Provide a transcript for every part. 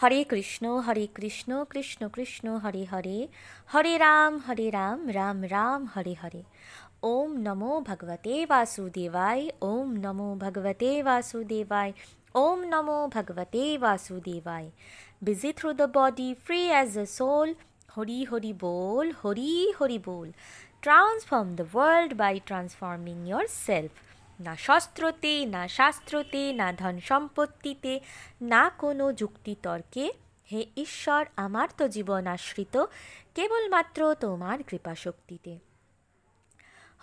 হরে কৃষ্ণ হরে কৃষ্ণ কৃষ্ণ কৃষ্ণ হরে হরে হরে রাম হরে রাম রাম রাম হরে হরে ওম নমো ভগবতে বাসুদেবায় ওম নমো ভগবতে বাসুদেবায় ওম নমো ভগবতে বাসুদেবায় busy through the body free as a soul Hari Hari ball Hari Hari ball transform the world by transforming yourself না শস্ত্রতে, না শাস্ত্রতে, না ধন সম্পত্তিতে, না কোনো যুক্তিতর্কে হে ঈশ্বর, আমার তো জীবন আশ্রিত, কেবলমাত্র তোমার কৃপাশক্তিতে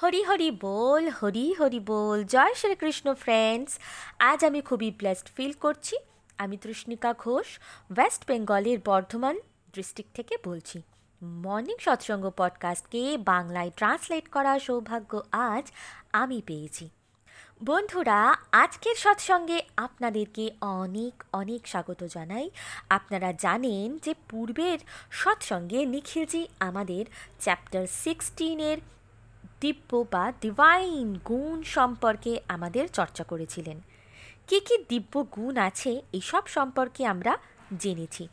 হরি হরি বল, হরি হরি বল, জয় শ্রীকৃষ্ণ ফ্রেন্ডস আজ আমি খুবই ব্লেসড ফিল করছি। আমি তৃষ্ণিকা ঘোষ ওয়েস্ট বেঙ্গলের বর্ধমান ডিস্ট্রিক্ট থেকে বলছি। মর্নিং সৎসঙ্গ পডকাস্টকে বাংলায় ট্রান্সলেট করার সৌভাগ্য আজ আমি পেয়েছি। বন্ধুরা, আজকের সৎসঙ্গে আপনাদেরকে অনেক অনেক স্বাগত জানাই। আপনারা জানেন যে পূর্বের সৎসঙ্গে নিখিলজি আমাদের চ্যাপ্টার সিক্সটিনের দিব্য বা ডিভাইন গুণ সম্পর্কে আমাদের চর্চা করেছিলেন। কী কী দিব্য গুণ আছে এসব সম্পর্কে আমরা জেনেছি।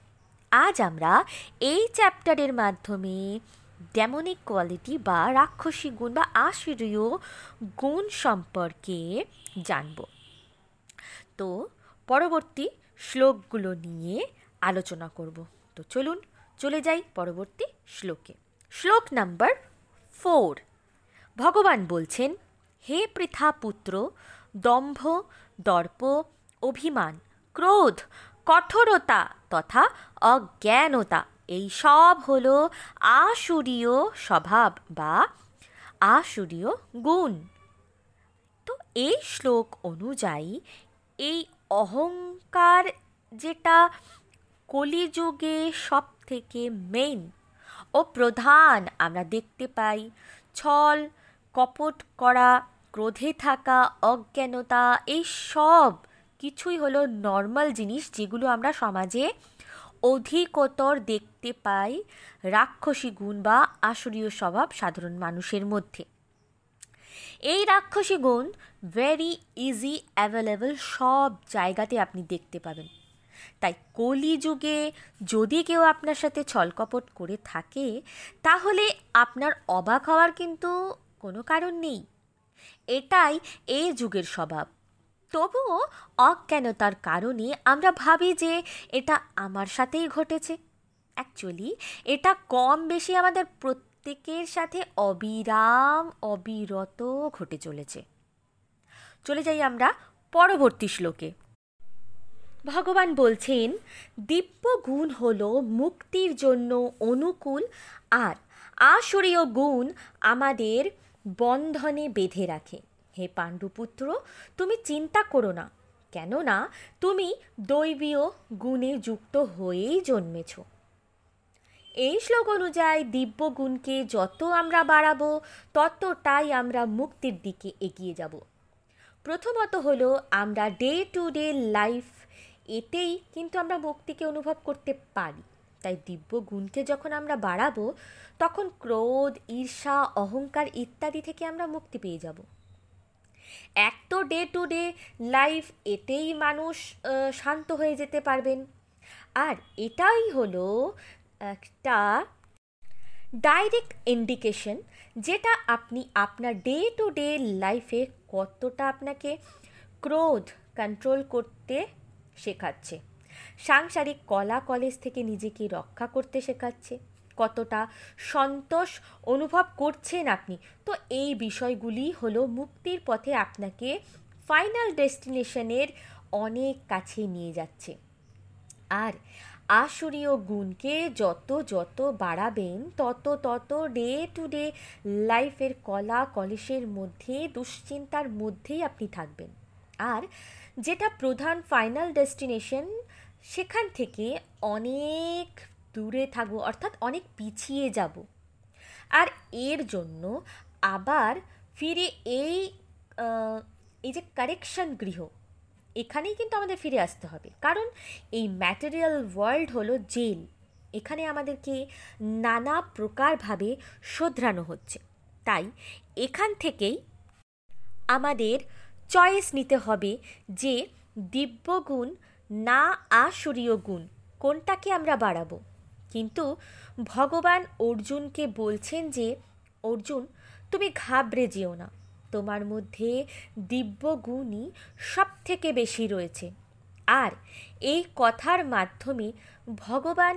আজ আমরা এই চ্যাপ্টারের মাধ্যমে ডেমনিক কোয়ালিটি বা রাক্ষসী গুণ বা আশিরীয় গুণ সম্পর্কে জানব। তো পরবর্তী শ্লোকগুলো নিয়ে আলোচনা করব। তো চলুন চলে যাই পরবর্তী শ্লোকে। শ্লোক নাম্বার ফোর। ভগবান বলছেন, হে পৃথা পুত্র, দম্ভ, দর্প, অভিমান, ক্রোধ, কঠোরতা তথা অজ্ঞানতা এই সব হল আসুরীয় স্বভাব বা আসুরীয় গুণ। তো এই শ্লোক অনুযায়ী এই অহংকার যেটা কলিযুগে সব থেকে মেইন ও প্রধান, আমরা দেখতে পাই ছল, কপট করা, ক্রোধে থাকা, অজ্ঞানতা, এই সব কিছুই হলো নর্মাল জিনিস যেগুলো আমরা সমাজে অধিকতর দেখতে পাই রাক্ষসী গুণ বা আসরীয় স্বভাব সাধারণ মানুষের মধ্যে। এই রাক্ষসী গুণ ভেরি ইজি অ্যাভেলেবল সব জায়গাতে আপনি দেখতে পাবেন। তাই কলিযুগে যদি কেউ আপনার সাথে ছলকপট করে থাকে, তাহলে আপনার অবাক হওয়ার কিন্তু কোনো কারণ নেই। এটাই এই যুগের স্বভাব। তবুও অজ্ঞানতার কারণে আমরা ভাবি যে এটা আমার সাথেই ঘটেছে? অ্যাকচুয়ালি এটা কম বেশি আমাদের প্রত্যেকের সাথে অবিরাম অবিরত ঘটে চলেছে। চলে যাই আমরা পরবর্তী শ্লোকে। ভগবান বলছেন দিব্য গুণ হল মুক্তির জন্য অনুকূল আর আসরীয় গুণ আমাদের বন্ধনে বেঁধে রাখে। হে পাণ্ডুপুত্র, তুমি চিন্তা করো না। কেননা তুমি দৈবীয় গুণে যুক্ত হয়েই জন্মেছ। এই শ্লোক অনুযায়ী দিব্য গুণকে যত আমরা বাড়াবো ততটাই আমরা মুক্তির দিকে এগিয়ে যাব। প্রথমত হলো, আমরা ডে টু ডে লাইফ এতেই কিন্তু আমরা মুক্তিকে অনুভব করতে পারি। তাই দিব্য গুণকে যখন আমরা বাড়াবো, তখন ক্রোধ, ঈর্ষা, অহংকার ইত্যাদি থেকে আমরা মুক্তি পেয়ে যাব। এক তো ডে টু ডে লাইফ এতেই মানুষ শান্ত হয়ে যেতে পারবেন। আর এটাই হলো একটা ডাইরেক্ট ইন্ডিকেশন যেটা আপনি আপনার ডে টু ডে লাইফে কতটা আপনাকে ক্রোধ কন্ট্রোল করতে শেখাচ্ছে। সাংসারিক কলা কলেজ থেকে নিজেকে রক্ষা করতে শেখাচ্ছে। কতটা সন্তোষ অনুভব করছেন আপনি? তো এই বিষয়গুলি হলো মুক্তির পথে আপনাকে ফাইনাল ডেস্টিনেশনের অনেক কাছে নিয়ে যাচ্ছে। আর আসরীয় গুণকে যত যত বাড়াবেন, তত তত ডে টু ডে লাইফের কলা কলেশের মধ্যে, দুশ্চিন্তার মধ্যেই আপনি থাকবেন। আর যেটা প্রধান ফাইনাল ডেস্টিনেশন সেখান থেকে অনেক দূরে থাকব, অর্থাৎ অনেক পিছিয়ে যাব। আর এর জন্য আবার ফিরে এই এই যে কারেকশন গৃহ, এখানেই কিন্তু আমাদের ফিরে আসতে হবে। কারণ এই ম্যাটেরিয়াল ওয়ার্ল্ড হলো জেল। এখানে আমাদেরকে নানা প্রকারভাবে শোধরানো হচ্ছে। তাই এখান থেকেই আমাদের চয়েস নিতে হবে যে দিব্যগুণ না আসরীয় গুণ, কোনটাকে আমরা বাড়াবো। কিন্তু ভগবান অর্জুনকে বলছেন যে, অর্জুন, তুমি ঘাবড়ে যেও না। তোমার মধ্যে দিব্য গুণই সব থেকে বেশি রয়েছে। আর এই কথার মাধ্যমে ভগবান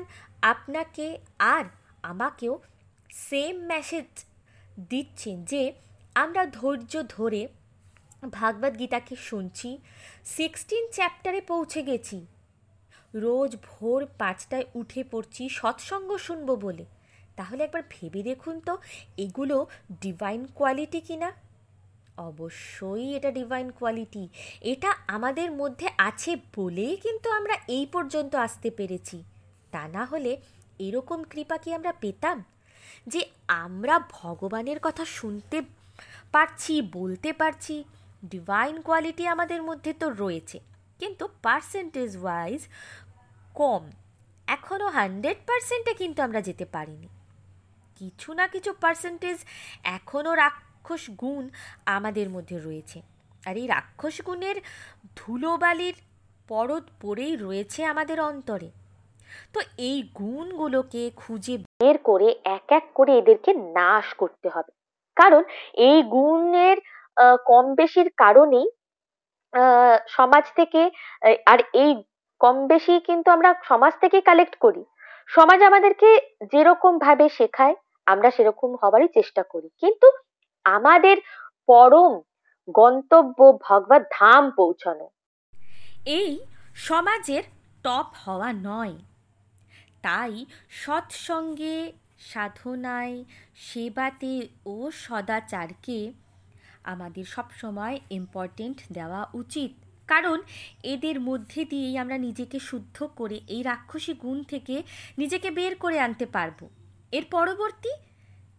আপনাকে আর আমাকেও সেম মেসেজ দিচ্ছেন যে, আমরা ধৈর্য ধরে ভাগবত গীতাকে শুনছি সিক্সটিন চ্যাপ্টারে পৌঁছে গেছি। রোজ ভোর পাঁচটায় উঠে পড়ছি, সৎসঙ্গ শুনব বলে। তাহলে একবার ভেবে দেখুন তো, এগুলো ডিভাইন কোয়ালিটি কি না অবশ্যই এটা ডিভাইন কোয়ালিটি এটা আমাদের মধ্যে আছে বলেই কিন্তু আমরা এই পর্যন্ত আসতে পেরেছি। তা না হলে এরকম কৃপা কি আমরা পেতাম? যে আমরা ভগবানের কথা শুনতে পারছি, বলতে পারছি ডিভাইন কোয়ালিটি আমাদের মধ্যে তো রয়েছে। কিন্তু পার্সেন্টেজ ওয়াইজ কম। এখনও হান্ড্রেড পার্সেন্টে কিন্তু আমরা যেতে পারিনি। কিছু না কিছু পার্সেন্টেজ এখনও রাক্ষস গুণ আমাদের মধ্যে রয়েছে। আর এই রাক্ষস গুণের ধুলোবালির পরত পড়েই রয়েছে আমাদের অন্তরে। তো এই গুণগুলোকে খুঁজে বের করে এক এক করে এদেরকে নাশ করতে হবে। কারণ এই গুণের কম বেশির কারণেই সমাজ থেকে আর এই কম বেশি কিন্তু আমরা সমাজ থেকে কালেক্ট করি। সমাজ আমাদেরকে যেরকম ভাবে শেখায়, আমরা সেরকম হবারই চেষ্টা করি। কিন্তু আমাদের পরম গন্তব্য ভগবত ধাম পৌঁছানো। এই সমাজের টপ হওয়া নয়। তাই সৎসঙ্গে, সাধনায়, সেবাতে ও সদাচারকে আমাদের সবসময় ইম্পর্টেন্ট দেওয়া উচিত। কারণ এদের মধ্যে দিয়েই আমরা নিজেকে শুদ্ধ করে এই রাক্ষসী গুণ থেকে নিজেকে বের করে আনতে পারব। এর পরবর্তী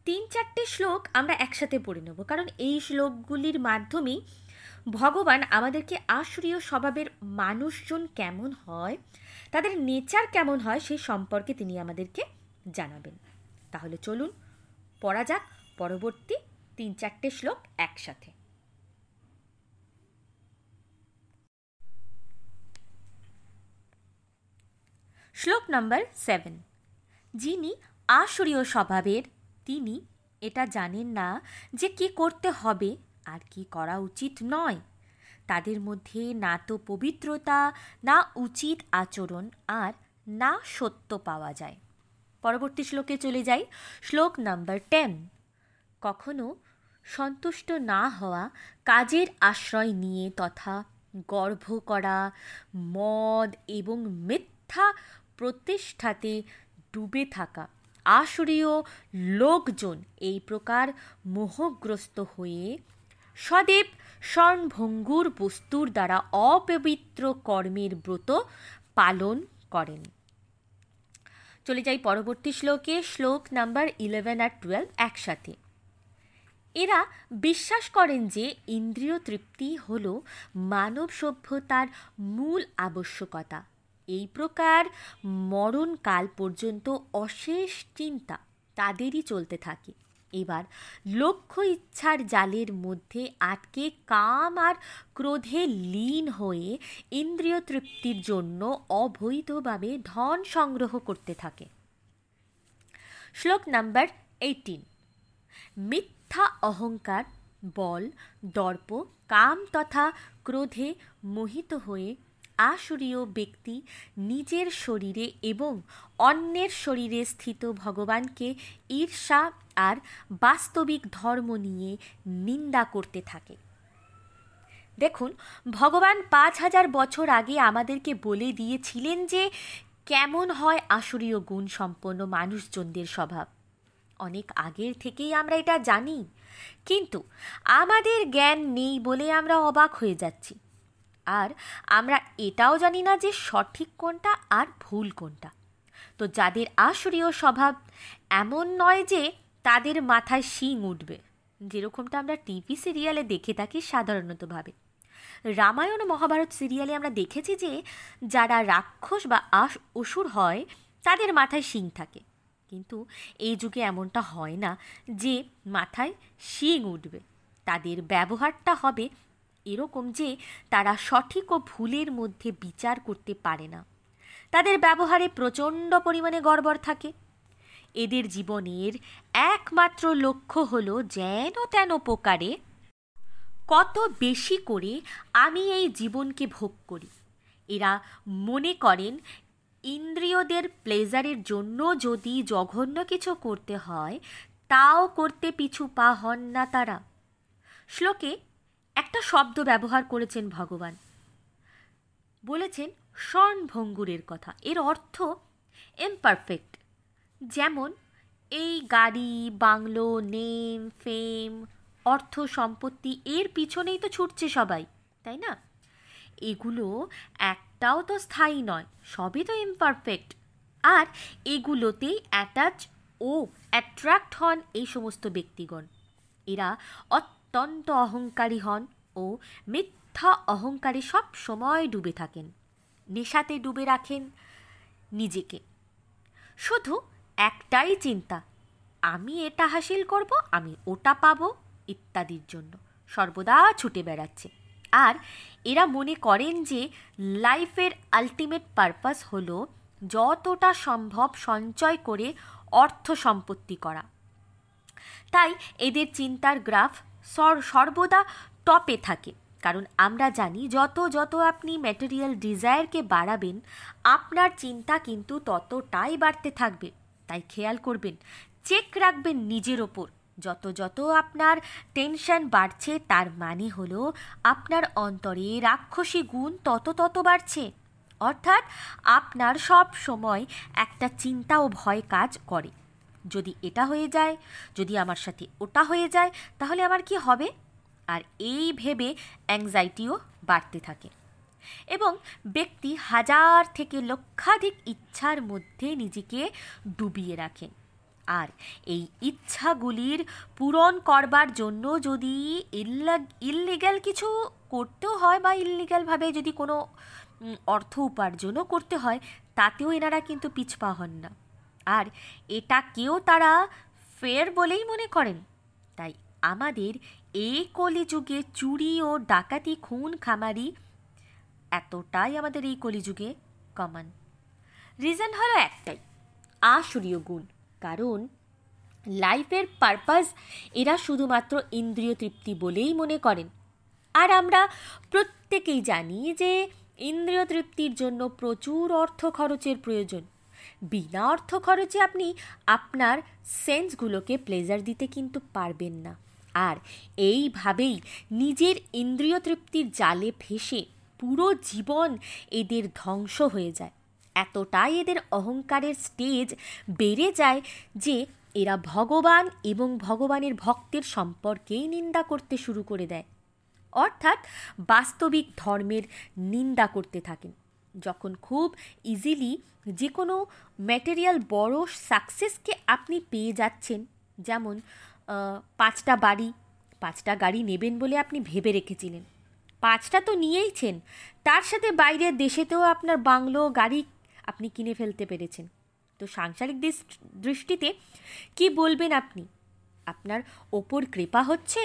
তিন চারটে শ্লোক আমরা একসাথে পড়ে নেব। কারণ এই শ্লোকগুলির মাধ্যমেই ভগবান আমাদেরকে আশ্রীয় স্বভাবের মানুষজন কেমন হয়, তাদের নেচার কেমন হয় সেই সম্পর্কে তিনি আমাদেরকে জানাবেন। তাহলে চলুন, পড়া যাক। পরবর্তী তিন চারটে শ্লোক একসাথে। শ্লোক নম্বর সেভেন। যিনি আসরীয় স্বভাবের, তিনি এটা জানেন না যে কি করতে হবে আর কি করা উচিত নয়। তাদের মধ্যে না তো পবিত্রতা, না উচিত আচরণ আর না সত্য পাওয়া যায়। পরবর্তী শ্লোকে চলে যাই। শ্লোক নাম্বার টেন। কখনো সন্তুষ্ট না হওয়া কাজের আশ্রয় নিয়ে তথা গর্ভ করা, মদ এবং মিথ্যা প্রতিষ্ঠাতে ডুবে থাকা আসরীয় লোকজন এই প্রকার মোহগ্রস্ত হয়ে সদেব স্বর্ণভঙ্গুর বস্তুর দ্বারা অপবিত্র কর্মের ব্রত পালন করেন। চলে যাই পরবর্তী শ্লোকে, শ্লোক নাম্বার ইলেভেন আর টুয়েলভ একসাথে। এরা বিশ্বাস করেন যে ইন্দ্রিয় তৃপ্তি হল মানব সভ্যতার মূল আবশ্যকতা। এই প্রকার মরণকাল পর্যন্ত অশেষ চিন্তা তাদেরই চলতে থাকে। এবার লক্ষ্য ইচ্ছার জালের মধ্যে আটকে কাম আর ক্রোধে লীন হয়ে ইন্দ্রিয় তৃপ্তির জন্য অবৈধভাবে ধন সংগ্রহ করতে থাকে। শ্লোক নাম্বার এইটিন মিথ্যা অহংকার, বল, দর্প, কাম তথা ক্রোধে মোহিত হয়ে আসুরীয় ব্যক্তি নিজের শরীরে এবং অন্যের শরীরে স্থিত ভগবানকে ঈর্ষা আর বাস্তবিক ধর্ম নিয়ে নিন্দা করতে থাকে। দেখুন, ভগবান পাঁচ হাজার বছর আগে আমাদেরকে বলে দিয়েছিলেন যে, কেমন হয় আসুরীয় গুণ সম্পন্ন মানুষজনদের স্বভাব। অনেক আগের থেকেই আমরা এটা জানি। কিন্তু আমাদের জ্ঞান নেই বলে আমরা অবাক হয়ে যাচ্ছি। আর আমরা এটাও জানি না যে সঠিক কোনটা আর ভুল কোনটা। তো যাদের আসরীয় স্বভাব এমন নয় যে তাদের মাথায় শিং উঠবে, যেরকমটা আমরা টিভি সিরিয়ালে দেখে থাকি সাধারণতভাবে। রামায়ণ মহাভারত সিরিয়ালে আমরা দেখেছি যে যারা রাক্ষস বা আস অসুর হয়, তাদের মাথায় শিং থাকে। কিন্তু এই যুগে এমনটা হয় না যে মাথায় শিং উঠবে। তাদের ব্যবহারটা হবে এরকম যে তারা সঠিক ও ভুলের মধ্যে বিচার করতে পারে না। তাদের ব্যবহারে প্রচণ্ড পরিমাণে গড়বড় থাকে। এদের জীবনের একমাত্র লক্ষ্য হলো যেন তেন প্রকারে কত বেশি করে আমি এই জীবনকে ভোগ করি। এরা মনে করেন ইন্দ্রিয়দের প্লেজারের জন্য যদি জঘন্য কিছু করতে হয়, তাও করতে পিছু পা হন না তারা। শ্লোকে একটা শব্দ ব্যবহার করেছেন ভগবান। বলেছেন, স্বর্ণভঙ্গুরের কথা। এর অর্থ ইমপারফেক্ট যেমন, এই গাড়ি, বাংলো নেম ফেম অর্থ, সম্পত্তি, এর পিছনেই তো ছুটছে সবাই, তাই না? এগুলো একটাও তো স্থায়ী নয়, সবই তো ইমপারফেক্ট আর এগুলোতেই অ্যাটাচ ও অ্যাট্রাক্ট হন এই সমস্ত ব্যক্তিগণ। এরা অত্যন্ত অহংকারী হন ও মিথ্যা অহংকারে সব সময় ডুবে থাকেন। নেশাতে ডুবে রাখেন নিজেকে। শুধু একটাই চিন্তা, আমি এটা হাসিল করব, আমি ওটা পাবো ইত্যাদির জন্য। সর্বদা ছুটে বেড়াচ্ছে আর এরা মনে করেন যে লাইফের আলটিমেট পারপাস হলো যতটা সম্ভব সঞ্চয় করে অর্থ সম্পত্তি করা। তাই এদের চিন্তার গ্রাফ সর্বদা টপে থাকে। কারণ আমরা জানি যত যত আপনি ম্যাটেরিয়াল ডিজায়ারকে বাড়াবেন, আপনার চিন্তা কিন্তু ততটাই বাড়তে থাকবে। তাই খেয়াল করবেন চেক রাখবেন নিজের ওপর। যত যত আপনার টেনশন বাড়ছে, তার মানে হলো আপনার অন্তরে রাক্ষসী গুণ তত তত বাড়ছে। অর্থাৎ আপনার সব সময় একটা চিন্তা ও ভয় কাজ করে। যদি এটা হয়ে যায়, যদি আমার সাথে ওটা হয়ে যায়, তাহলে আমার কি হবে? আর এই ভেবে অ্যাংজাইটিও বাড়তে থাকে। এবং ব্যক্তি হাজার থেকে লক্ষাধিক ইচ্ছার মধ্যে নিজেকে ডুবিয়ে রাখেন। আর এই ইচ্ছাগুলির পূরণ করবার জন্য যদি ইললিগ্যাল কিছু করতেও হয় বা ইললিগ্যালভাবে যদি কোনো অর্থ উপার্জনও করতে হয়, তাতেও এনারা কিন্তু পিছপা হন না। আর এটা কেউ তারা ফের বলেই মনে করেন। তাই আমাদের এই কলিযুগে চুরি ও ডাকাতি, খুন, খামারি এতটাই আমাদের এই কলিযুগে কমন রিজন হলো একটাই আসুরীয় গুণ। কারণ লাইফের পারপাস এরা শুধুমাত্র ইন্দ্রিয় তৃপ্তি বলেই মনে করেন। আর আমরা প্রত্যেকেই জানি যে ইন্দ্রিয় তৃপ্তির জন্য প্রচুর অর্থ খরচের প্রয়োজন। বিনা অর্থ খরচে আপনি আপনার সেন্সগুলোকে প্লেজার দিতে কিন্তু পারবেন না। আর এইভাবেই নিজের ইন্দ্রিয় তৃপ্তির জালে ফেসে পুরো জীবন এদের ধ্বংস হয়ে যায়। এতটাই এদের অহংকারের স্টেজ বেড়ে যায় যে এরা ভগবান এবং ভগবানের ভক্তের সম্পর্কেই নিন্দা করতে শুরু করে দেয়। অর্থাৎ বাস্তবিক ধর্মের নিন্দা করতে থাকেন। যখন খুব ইজিলি যে কোনো ম্যাটেরিয়াল বড় সাকসেসকে আপনি পেয়ে যাচ্ছেন, যেমন পাঁচটা বাড়ি, পাঁচটা গাড়ি নেবেন বলে আপনি ভেবে রেখেছিলেন। পাঁচটা তো নিয়েইছেন, তার সাথে বাইরের দেশেতেও আপনার বাংলো গাড়ি আপনি কিনে ফেলতে পেরেছেন। তো সাংসারিক দৃষ্টিতে কি বলবেন আপনি? আপনার ওপর কৃপা হচ্ছে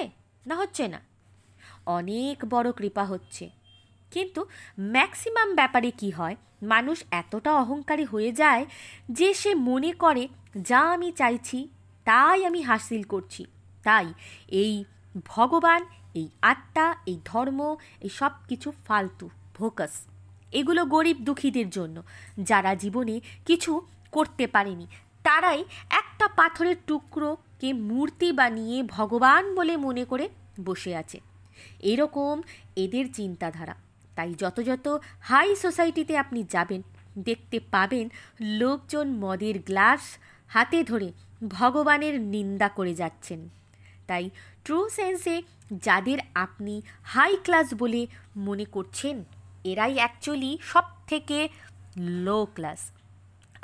না হচ্ছে না? অনেক বড় কৃপা হচ্ছে। কিন্তু ম্যাক্সিমাম ব্যাপারে কি হয়? মানুষ এতটা অহংকারী হয়ে যায় যে সে মনে করে, যা আমি চাইছি, তাই আমি হাসিল করছি। তাই এই ভগবান, এই আত্মা, এই ধর্ম, এই সব কিছু ফালতু, ভোকাস। এগুলো গরিব দুঃখীদের জন্য। যারা জীবনে কিছু করতে পারেনি, তারাই একটা পাথরের টুকরোকে মূর্তি বানিয়ে ভগবান বলে মনে করে বসে আছে। এরকম এদের চিন্তাধারা। তাই যত যত হাই সোসাইটিতে আপনি যাবেন, দেখতে পাবেন লোকজন মদের গ্লাস হাতে ধরে ভগবানের নিন্দা করে যাচ্ছেন। তাই ট্রু সেন্সে যাদের আপনি হাই ক্লাস বলে মনে করছেন এরাই অ্যাকচুয়ালি সব থেকে লো ক্লাস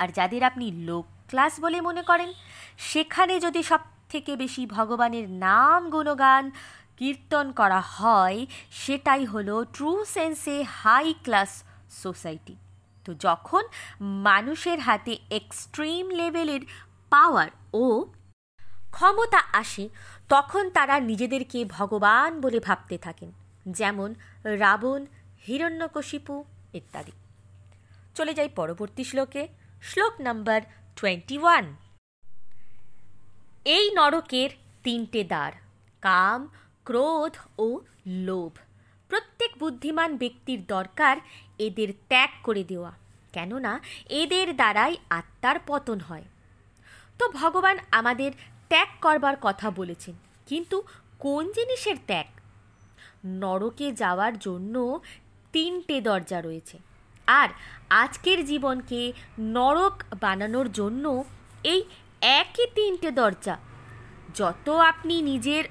আর যাদের আপনি লো ক্লাস বলে মনে করেন, সেখানে যদি সব থেকে বেশি ভগবানের নাম গুণগান কীর্তন করা হয়, সেটাই হলো ট্রু সেন্সে হাই ক্লাস সোসাইটি তো যখন মানুষের হাতে এক্সট্রিম লেভেলের পাওয়ার ও ক্ষমতা আসে, তখন তারা নিজেদেরকে ভগবান বলে ভাবতে থাকেন। যেমন রাবণ হিরণ্যকশিপু ইত্যাদি। চলে যাই পরবর্তী শ্লোকে, শ্লোক নাম্বার টোয়েন্টি ওয়ান এই নরকের তিনটে দ্বার, কাম, ক্রোধ ও লোভ। প্রত্যেক বুদ্ধিমান ব্যক্তির দরকার এদের ত্যাগ করে দেওয়া, কেননা এদের দ্বারাই আত্মার পতন হয়। তো ভগবান আমাদের ত্যাগ করবার কথা বলেছেন, কিন্তু কোন জিনিসের ত্যাগ? নরকে যাওয়ার জন্য তিনটে দরজা রয়েছে। আর আজকের জীবনকে নরক বানানোর জন্য এই একই তিনটে দরজা। যত আপনি নিজের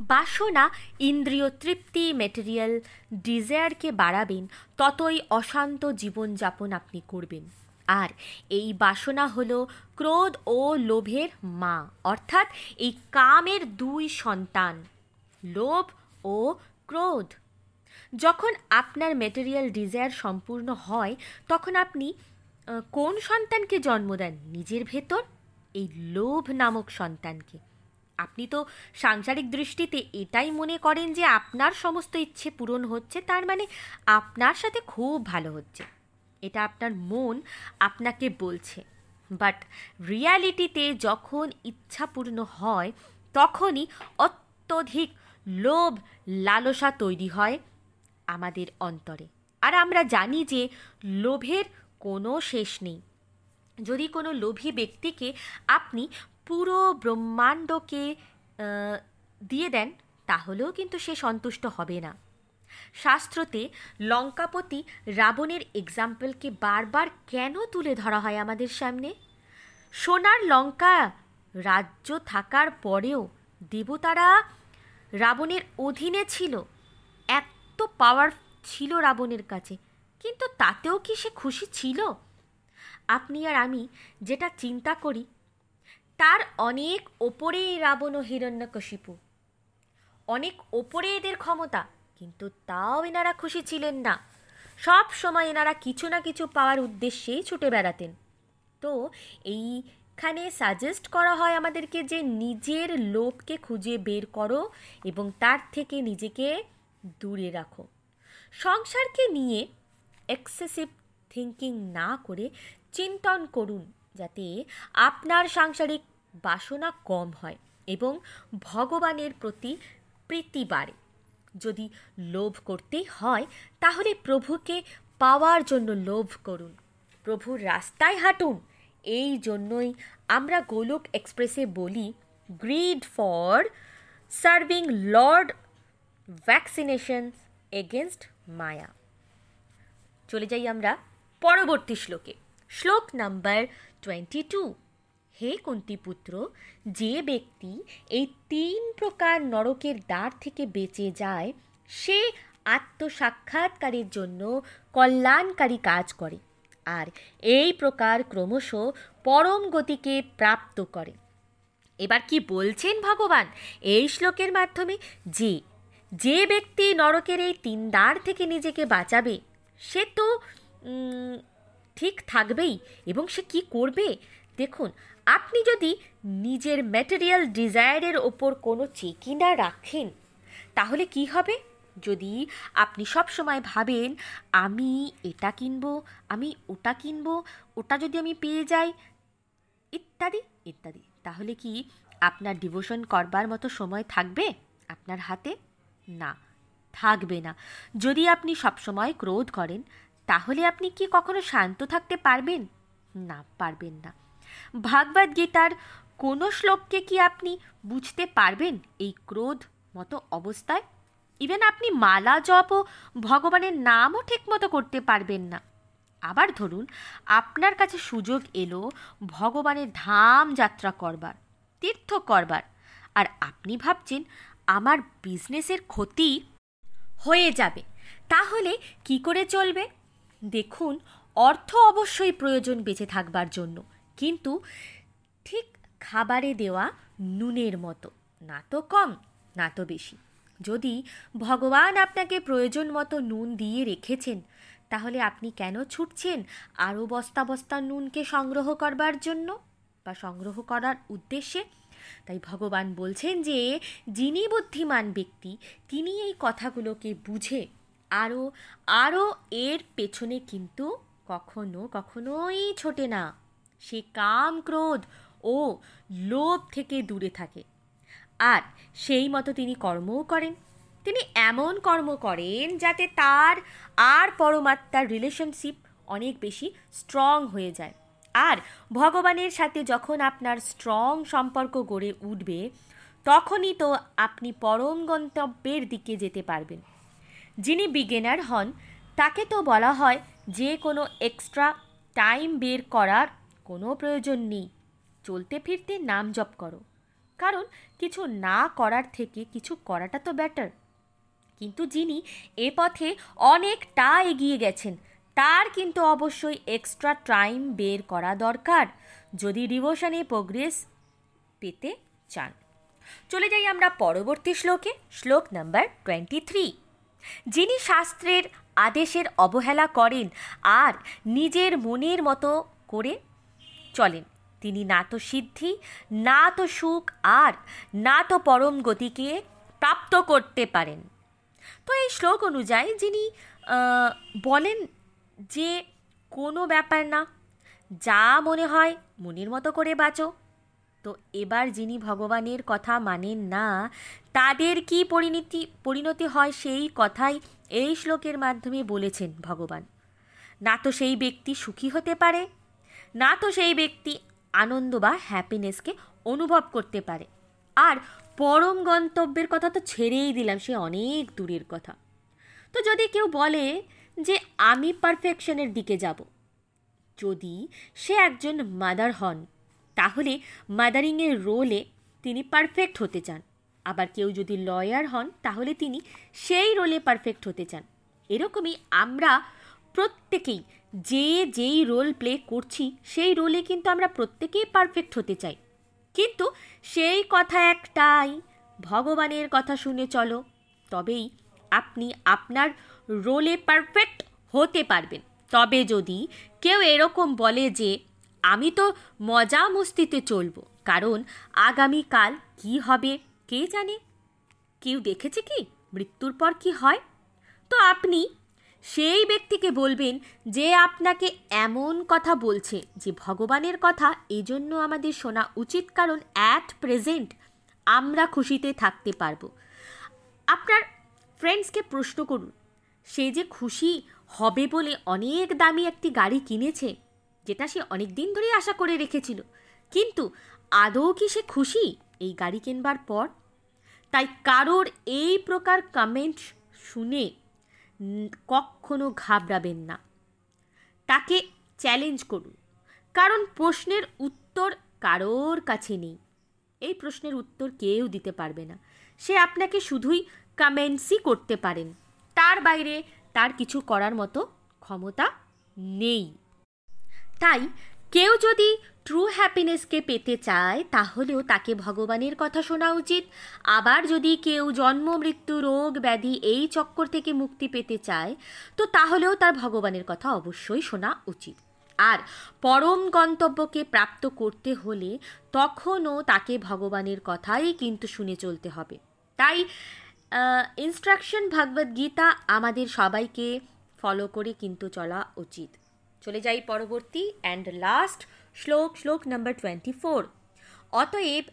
বাসনা, ইন্দ্রিয় তৃপ্তি মেটেরিয়াল ডিজায়ারকে বাড়াবেন, ততই অশান্ত জীবনযাপন আপনি করবেন। আর এই বাসনা হলো ক্রোধ ও লোভের মা, অর্থাৎ এই কামের দুই সন্তান, লোভ ও ক্রোধ। যখন আপনার মেটেরিয়াল ডিজায়ার সম্পূর্ণ হয়, তখন আপনি কোন সন্তানকে জন্ম দেন? নিজের ভেতর? এই লোভ নামক সন্তানকে। আপনি তো সাংসারিক দৃষ্টিতে এটাই মনে করেন যে আপনার সমস্ত ইচ্ছে পূরণ হচ্ছে, তার মানে আপনার সাথে খুব ভালো হচ্ছে। এটা আপনার মন আপনাকে বলছে। বাট রিয়ালিটিতে যখন ইচ্ছা পূর্ণ হয়, তখনই অত্যধিক লোভ লালসা তৈরি হয়। আমাদের অন্তরে। আর আমরা জানি যে লোভের কোনো শেষ নেই। যদি কোনো লোভী ব্যক্তিকে আপনি পুরো ব্রহ্মাণ্ডকে দিয়ে দেন, তাহলেও কিন্তু সে সন্তুষ্ট হবে না। শাস্ত্রতে লঙ্কাপতি রাবণের এক্সাম্পলকে বারবার কেন তুলে ধরা হয় আমাদের সামনে? সোনার লঙ্কা রাজ্য থাকার পরেও দেবতারা রাবণের অধীনে ছিল। এত পাওয়ার ছিল রাবণের কাছে, কিন্তু তাতেও কি সে খুশি ছিল? আপনি আর আমি যেটা চিন্তা করি, তার অনেক ওপরে রাবণ ও হিরণ্যকশিপু। অনেক ওপরে এদের ক্ষমতা, কিন্তু তাও এনারা খুশি ছিলেন না। সব সময় এনারা কিছু না কিছু পাওয়ার উদ্দেশ্যেই ছুটে বেড়াতেন। তো এইখানে সাজেস্ট করা হয় আমাদেরকে যে নিজের লোভকে খুঁজে বের করো এবং তার থেকে নিজেকে দূরে রাখো। সংসারকে নিয়ে এক্সেসিভ থিঙ্কিং না করে চিন্তন করুন যাতে আপনার সাংসারিক বাসনা কম হয় এবং ভগবানের প্রতি প্রীতি বাড়ে। যদি লোভ করতেই হয়, তাহলে প্রভুকে পাওয়ার জন্য লোভ করুন। প্রভুর রাস্তায় হাঁটুন। এই জন্যই আমরা গোলক এক্সপ্রেসে বলি greed for serving Lord vaccination against maya চলে যাই আমরা পরবর্তী শ্লোকে। শ্লোক নাম্বার টোয়েন্টি টু হে কুন্তিপুত্র, যে ব্যক্তি এই তিন প্রকার নরকের দ্বার থেকে বেঁচে যায়, সে আত্মসাক্ষাৎকারের জন্য কল্যাণকারী কাজ করে আর এই প্রকার ক্রমশ পরম গতিকে প্রাপ্ত করে। এবার কি বলছেন ভগবান? এই শ্লোকের মাধ্যমে যে যে ব্যক্তি নরকের এই তিন দ্বার থেকে নিজেকে বাঁচাবে, সে তো ঠিক থাকবেই এবং সে কি করবে? দেখুন, আপনি যদি নিজের ম্যাটেরিয়াল ডিজায়ারের ওপর কোনো চেকি না রাখেন, তাহলে কি হবে? যদি আপনি সব সময় ভাবেন, আমি এটা কিনবো, আমি ওটা কিনবো, ওটা যদি আমি পেয়ে যাই, ইত্যাদি ইত্যাদি, তাহলে কি আপনার ডিভোশন করবার মতো সময় থাকবে আপনার হাতে? না, থাকবে না। যদি আপনি সবসময় ক্রোধ করেন, তাহলে আপনি কি কখনো শান্ত থাকতে পারবেন? না পারবেন না। ভাগবত গীতার কোনো শ্লোককে কি আপনি বুঝতে পারবেন এই ক্রোধ মতো অবস্থায়? ইভেন আপনি মালা জপ ও ভগবানের নামও ঠিকমতো করতে পারবেন না। আবার ধরুন, আপনার কাছে সুযোগ এলো ভগবানের ধাম যাত্রা করবার, তীর্থ করবার, আর আপনি ভাবছেন আমার বিজনেসের ক্ষতি হয়ে যাবে। তাহলে কি করে চলবে? দেখুন, অর্থ অবশ্যই প্রয়োজন বেঁচে থাকবার জন্য। কিন্তু ঠিক খাবারে দেওয়া নুনের মতো, না তো কম, না তো বেশি। যদি ভগবান আপনাকে প্রয়োজন মতো নুন দিয়ে রেখেছেন, তাহলে আপনি কেন ছুটছেন আরও বস্তা বস্তা নুনকে সংগ্রহ করবার জন্য? বা সংগ্রহ করার উদ্দেশ্যে তাই ভগবান বলছেন যে, যিনি বুদ্ধিমান ব্যক্তি, তিনি এই কথাগুলোকে বুঝে আরও আরও এর পেছনে কিন্তু কখনো কখনোই ছোটে না। সে কাম, ক্রোধ ও লোভ থেকে দূরে থাকে। আর সেই মতো তিনি কর্মও করেন। তিনি এমন কর্ম করেন যাতে তার আর পরমাত্মার রিলেশনশিপ অনেক বেশি স্ট্রং হয়ে যায়। আর ভগবানের সাথে যখন আপনার স্ট্রং সম্পর্ক গড়ে উঠবে, তখনই তো আপনি পরম গন্তব্যের দিকে যেতে পারবেন। যিনি বিগেনার হন, তাকে তো বলা হয় যে কোনো এক্সট্রা টাইম বের করার কোনো প্রয়োজন নেই। চলতে ফিরতে নাম জপ করো। কারণ কিছু না করার থেকে কিছু করাটা তো বেটার কিন্তু যিনি এ পথে অনেকটা এগিয়ে গেছেন তার কিন্তু অবশ্যই এক্সট্রা টাইম বের করা দরকার। যদি ডিভোশনে প্রোগ্রেস পেতে চান। চলে যাই আমরা পরবর্তী শ্লোকে, শ্লোক নাম্বার টোয়েন্টি থ্রি যিনি শাস্ত্রের আদেশের অবহেলা করেন আর নিজের মনের মতো করে চলেন, তিনি না তো সিদ্ধি, না তো সুখ আর না তো পরম গতিকে প্রাপ্ত করতে পারেন। তো এই শ্লোক অনুযায়ী যিনি বলেন যে কোনো ব্যাপার না। যা মনে হয় মনের মতো করে বাঁচো। তো এবার যিনি ভগবানের কথা মানেন না, তাদের কি পরিণতি পরিণতি হয় সেই কথাই এই শ্লোকের মাধ্যমে বলেছেন ভগবান। না তো সেই ব্যক্তি সুখী হতে পারে, না তো সেই ব্যক্তি আনন্দ বা হ্যাপিনেসকে অনুভব করতে পারে। আর পরম গন্তব্যের কথা তো ছেড়েই দিলাম, সে অনেক দূরের কথা। তো যদি কেউ বলে যে আমি পারফেকশনের দিকে যাব। যদি সে একজন মাদার হন, তাহলে মাদারিংয়ের রোলে তিনি পারফেক্ট হতে চান। আবার কেউ যদি লয়ার হন, তাহলে তিনি সেই রোলে পারফেক্ট হতে চান। এরকমই আমরা প্রত্যেকেই যে যেই রোল প্লে করছি, সেই রোলে কিন্তু আমরা প্রত্যেকেই পারফেক্ট হতে চাই। কিন্তু সেই কথা একটাই, ভগবানের কথা শুনে চলো। তবেই আপনি আপনার রোলে পারফেক্ট হতে পারবেন। তবে যদি কেউ এরকম বলে যে, আমি তো মজা মস্তিতে চলবো, কারণ আগামীকাল কি হবে, কে জানে? কেউ দেখেছে কি? মৃত্যুর পর কি হয়? তো আপনি সেই ব্যক্তিকে বলবেন যে, আপনাকে এমন কথা বলছে যে, ভগবানের কথা এজন্য আমাদের শোনা উচিত, কারণ অ্যাট প্রেজেন্ট আমরা খুশিতে থাকতে পারব। আপনার ফ্রেন্ডসকে প্রশ্ন করুন সে যে খুশি হবে বলে অনেক দামি একটি গাড়ি কিনেছে, যেটা সে অনেক দিন ধরেই আশা করে রেখেছিল। কিন্তু আদৌ কি সে খুশি এই গাড়ি কেনবার পর? তাই কারোর এই প্রকার কমেন্ট শুনে কখনো ঘাবড়াবেন না। তাকে চ্যালেঞ্জ করুন। কারণ প্রশ্নের উত্তর কারোর কাছে নেই। এই প্রশ্নের উত্তর কেউ দিতে পারবে না। সে আপনাকে শুধুই কমেন্টসই করতে পারেন। তার বাইরে তার কিছু করার মতো ক্ষমতা নেই। তাই কেউ যদি ট্রু হ্যাপিনেসকে পেতে চায়, তাহলেও তাকে ভগবানের কথা শোনা উচিত। আবার যদি কেউ জন্ম, মৃত্যু, রোগ ব্যাধি এই চক্কর থেকে মুক্তি পেতে চায়, তো তাহলেও তার ভগবানের কথা অবশ্যই শোনা উচিত। আর পরম গন্তব্যকে প্রাপ্ত করতে হলে তখনও তাকে ভগবানের কথাই কিন্তু শুনে চলতে হবে। তাই ইনস্ট্রাকশন ভগবদ্ গীতা আমাদের সবাইকে ফলো করে কিন্তু চলা উচিত। চলে যাই পরবর্তী অ্যান্ড লাস্ট শ্লোক শ্লোক নাম্বার টোয়েন্টি ফোর অতএব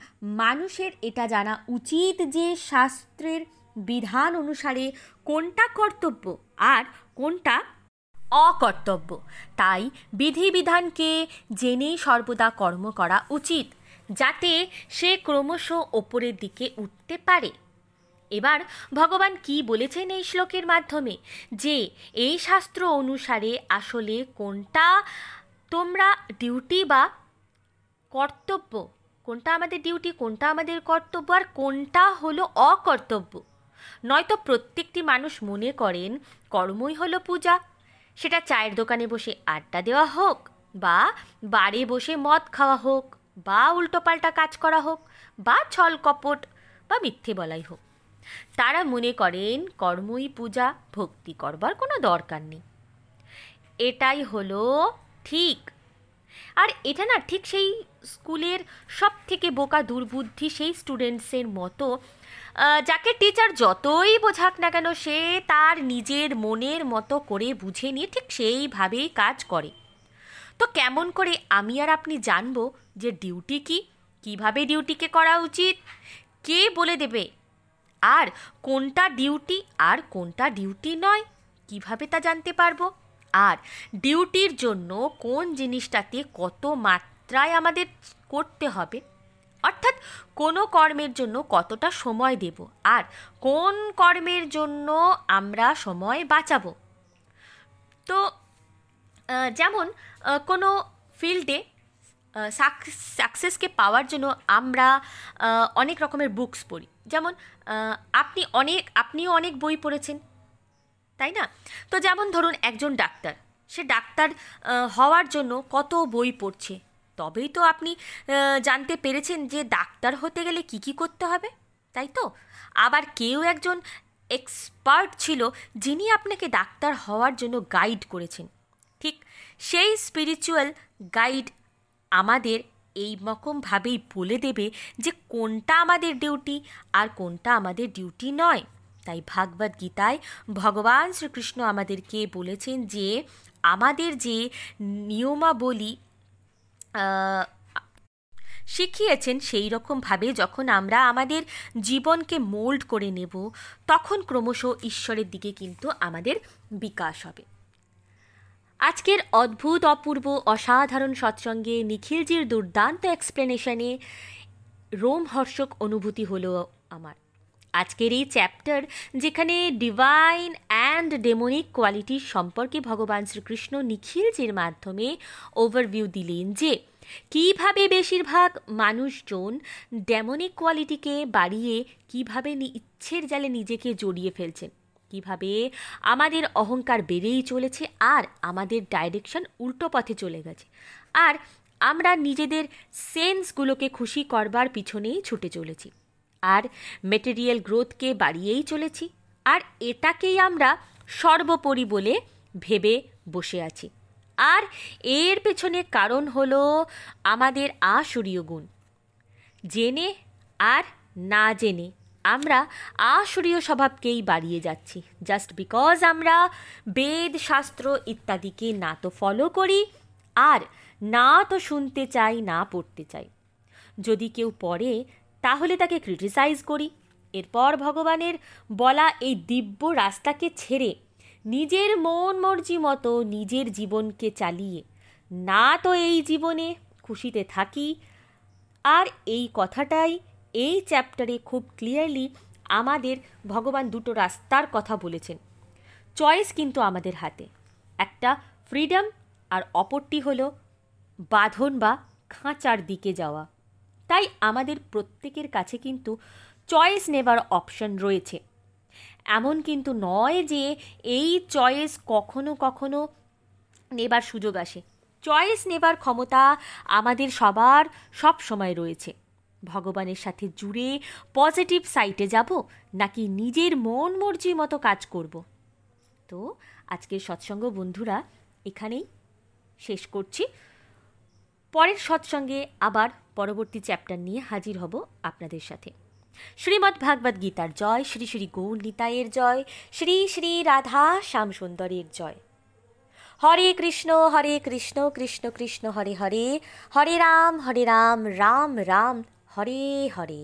মানুষের এটা জানা উচিত যে শাস্ত্রের বিধান অনুসারে কোনটা কর্তব্য আর কোনটা অকর্তব্য। তাই বিধিবিধানকে জেনেই সর্বদা কর্ম করা উচিত, যাতে সে ক্রমশ ওপরের দিকে উঠতে পারে। এবার ভগবান কি বলেছেন এই শ্লোকের মাধ্যমে? যে এই শাস্ত্র অনুসারে আসলে কোনটা তোমরা ডিউটি বা কর্তব্য, কোনটা আমাদের ডিউটি, কোনটা আমাদের কর্তব্য আর কোনটা হলো অকর্তব্য? নয়তো প্রত্যেকটি মানুষ মনে করেন কর্মই হলো পূজা। সেটা চায়ের দোকানে বসে আড্ডা দেওয়া হোক বা বারে বসে মদ খাওয়া হোক বা উল্টোপাল্টা কাজ করা হোক বা ছল কপট বা মিথ্যে বলাই হোক। তারা মনে করেন কর্মই পূজা, ভক্তি করবার কোনো দরকার নেই। এটাই হলো ঠিক। আর এটা না ঠিক সেই স্কুলের সব থেকে বোকা দুর্বুদ্ধি সেই স্টুডেন্টসের মতো যাকে টিচার যতই বোঝাক না কেন সে তার নিজের মনের মতো করে বুঝে নিয়ে ঠিক সেইভাবেই কাজ করে। তো কেমন করে আমি আর আপনি জানব যে ডিউটি কি? কীভাবে ডিউটিকে করা উচিত? কে বলে দেবে? আর কোনটা ডিউটি আর কোনটা ডিউটি নয়, কীভাবে তা জানতে পারব? আর ডিউটির জন্য কোন জিনিসটাতে কত মাত্রায় আমাদের করতে হবে? অর্থাৎ কোনো কর্মের জন্য কতটা সময় দেব আর কোন কর্মের জন্য আমরা সময় বাঁচাবো? তো যেমন কোনো ফিল্ডে সাকসেসকে পাওয়ার জন্য আমরা অনেক রকমের বুকস পড়ি। যেমন আপনি অনেক, আপনিও অনেক বই পড়েছেন, তাই না? তো যেমন ধরুন একজন ডাক্তার, সে ডাক্তার হওয়ার জন্য কত বই পড়ছে? তবেই তো আপনি জানতে পেরেছেন যে ডাক্তার হতে গেলে কি কি করতে হবে, তাই তো? আবার কেউ একজন এক্সপার্ট ছিল যিনি আপনাকে ডাক্তার হওয়ার জন্য গাইড করেছেন। ঠিক সেই স্পিরিচুয়াল গাইড আমাদের এই রকমভাবেই বলে দেবে যে কোনটা আমাদের ডিউটি আর কোনটা আমাদের ডিউটি নয়। তাই ভাগবত গীতায় ভগবান শ্রীকৃষ্ণ আমাদেরকে বলেছেন যে, আমাদের যে নিয়মাবলী শিখিয়েছেন সেই রকমভাবে যখন আমরা আমাদের জীবনকে মোল্ড করে নেব, তখন ক্রমশ ঈশ্বরের দিকে কিন্তু আমাদের বিকাশ হবে। আজকের অদ্ভুত, অপূর্ব, অসাধারণ সৎসঙ্গে নিখিলজির দুর্দান্ত এক্সপ্লেনেশনে রোমহর্ষক অনুভূতি হলো আমার। আজকের এই চ্যাপ্টার যেখানে ডিভাইন অ্যান্ড ডেমোনিক কোয়ালিটির সম্পর্কে ভগবান শ্রীকৃষ্ণ নিখিলজির মাধ্যমে ওভারভিউ দিলেন যে, কীভাবে বেশিরভাগ মানুষজন ডেমোনিক কোয়ালিটিকে বাড়িয়ে কীভাবে ইচ্ছের জালে নিজেকে জড়িয়ে ফেলছেন। কীভাবে আমাদের অহংকার বেড়েই চলেছে আর আমাদের ডাইরেকশন উল্টো পথে চলে গেছে। আর আমরা নিজেদের সেন্সগুলোকে খুশি করবার পিছনেই ছুটে চলেছি। আর মেটেরিয়াল গ্রোথকে বাড়িয়েই চলেছি। আর এটাকেই আমরা সর্বোপরি বলে ভেবে বসে আছি। আর এর পেছনে কারণ হলো আমাদের আসুরীয় গুণ। জেনে আর না জেনে। আমরা আসরীয় স্বভাবকেই বাড়িয়ে যাচ্ছি। জাস্ট বিকজ আমরা বেদ, শাস্ত্র ইত্যাদিকে না তো ফলো করি, আর না তো শুনতে চাই, না পড়তে চাই। যদি কেউ পড়ে, তাহলে তাকে ক্রিটিসাইজ করি। এরপর ভগবানের বলা এই দিব্য রাস্তাকে ছেড়ে নিজের মন মর্জি মতো নিজের জীবনকে চালিয়ে না তো এই জীবনে খুশিতে থাকি। আর এই কথাটাই এই চ্যাপ্টারে খুব ক্লিয়ারলি আমাদের ভগবান দুটো রাস্তার কথা বলেছেন। চয়েস কিন্তু আমাদের হাতে। একটা ফ্রিডম আর অপরটি হলো বাঁধন বা খাঁচার দিকে যাওয়া। তাই আমাদের প্রত্যেকের কাছে কিন্তু চয়েস নেবার অপশন রয়েছে। এমন কিন্তু নয় যে এই চয়েস কখনো কখনো নেবার সুযোগ আসে। চয়েস নেবার ক্ষমতা আমাদের সবার সব সময় রয়েছে। ভগবানের সাথে জুড়ে পজিটিভ সাইটে যাব, নাকি নিজের মন মর্জি মতো কাজ করব? তো, আজকের সৎসঙ্গ বন্ধুরা, এখানেই শেষ করছি। পরের সৎসঙ্গে আবার পরবর্তী চ্যাপ্টার নিয়ে হাজির হব আপনাদের সাথে। শ্রীমদ্ ভাগবত গীতার জয়, শ্রী শ্রী গৌর নিতায়ের জয়, শ্রী শ্রী রাধা শ্যাম সুন্দরের জয়। হরে কৃষ্ণ হরে কৃষ্ণ কৃষ্ণ কৃষ্ণ, হরে হরে হরে রাম হরে রাম রাম রাম। হরে হরে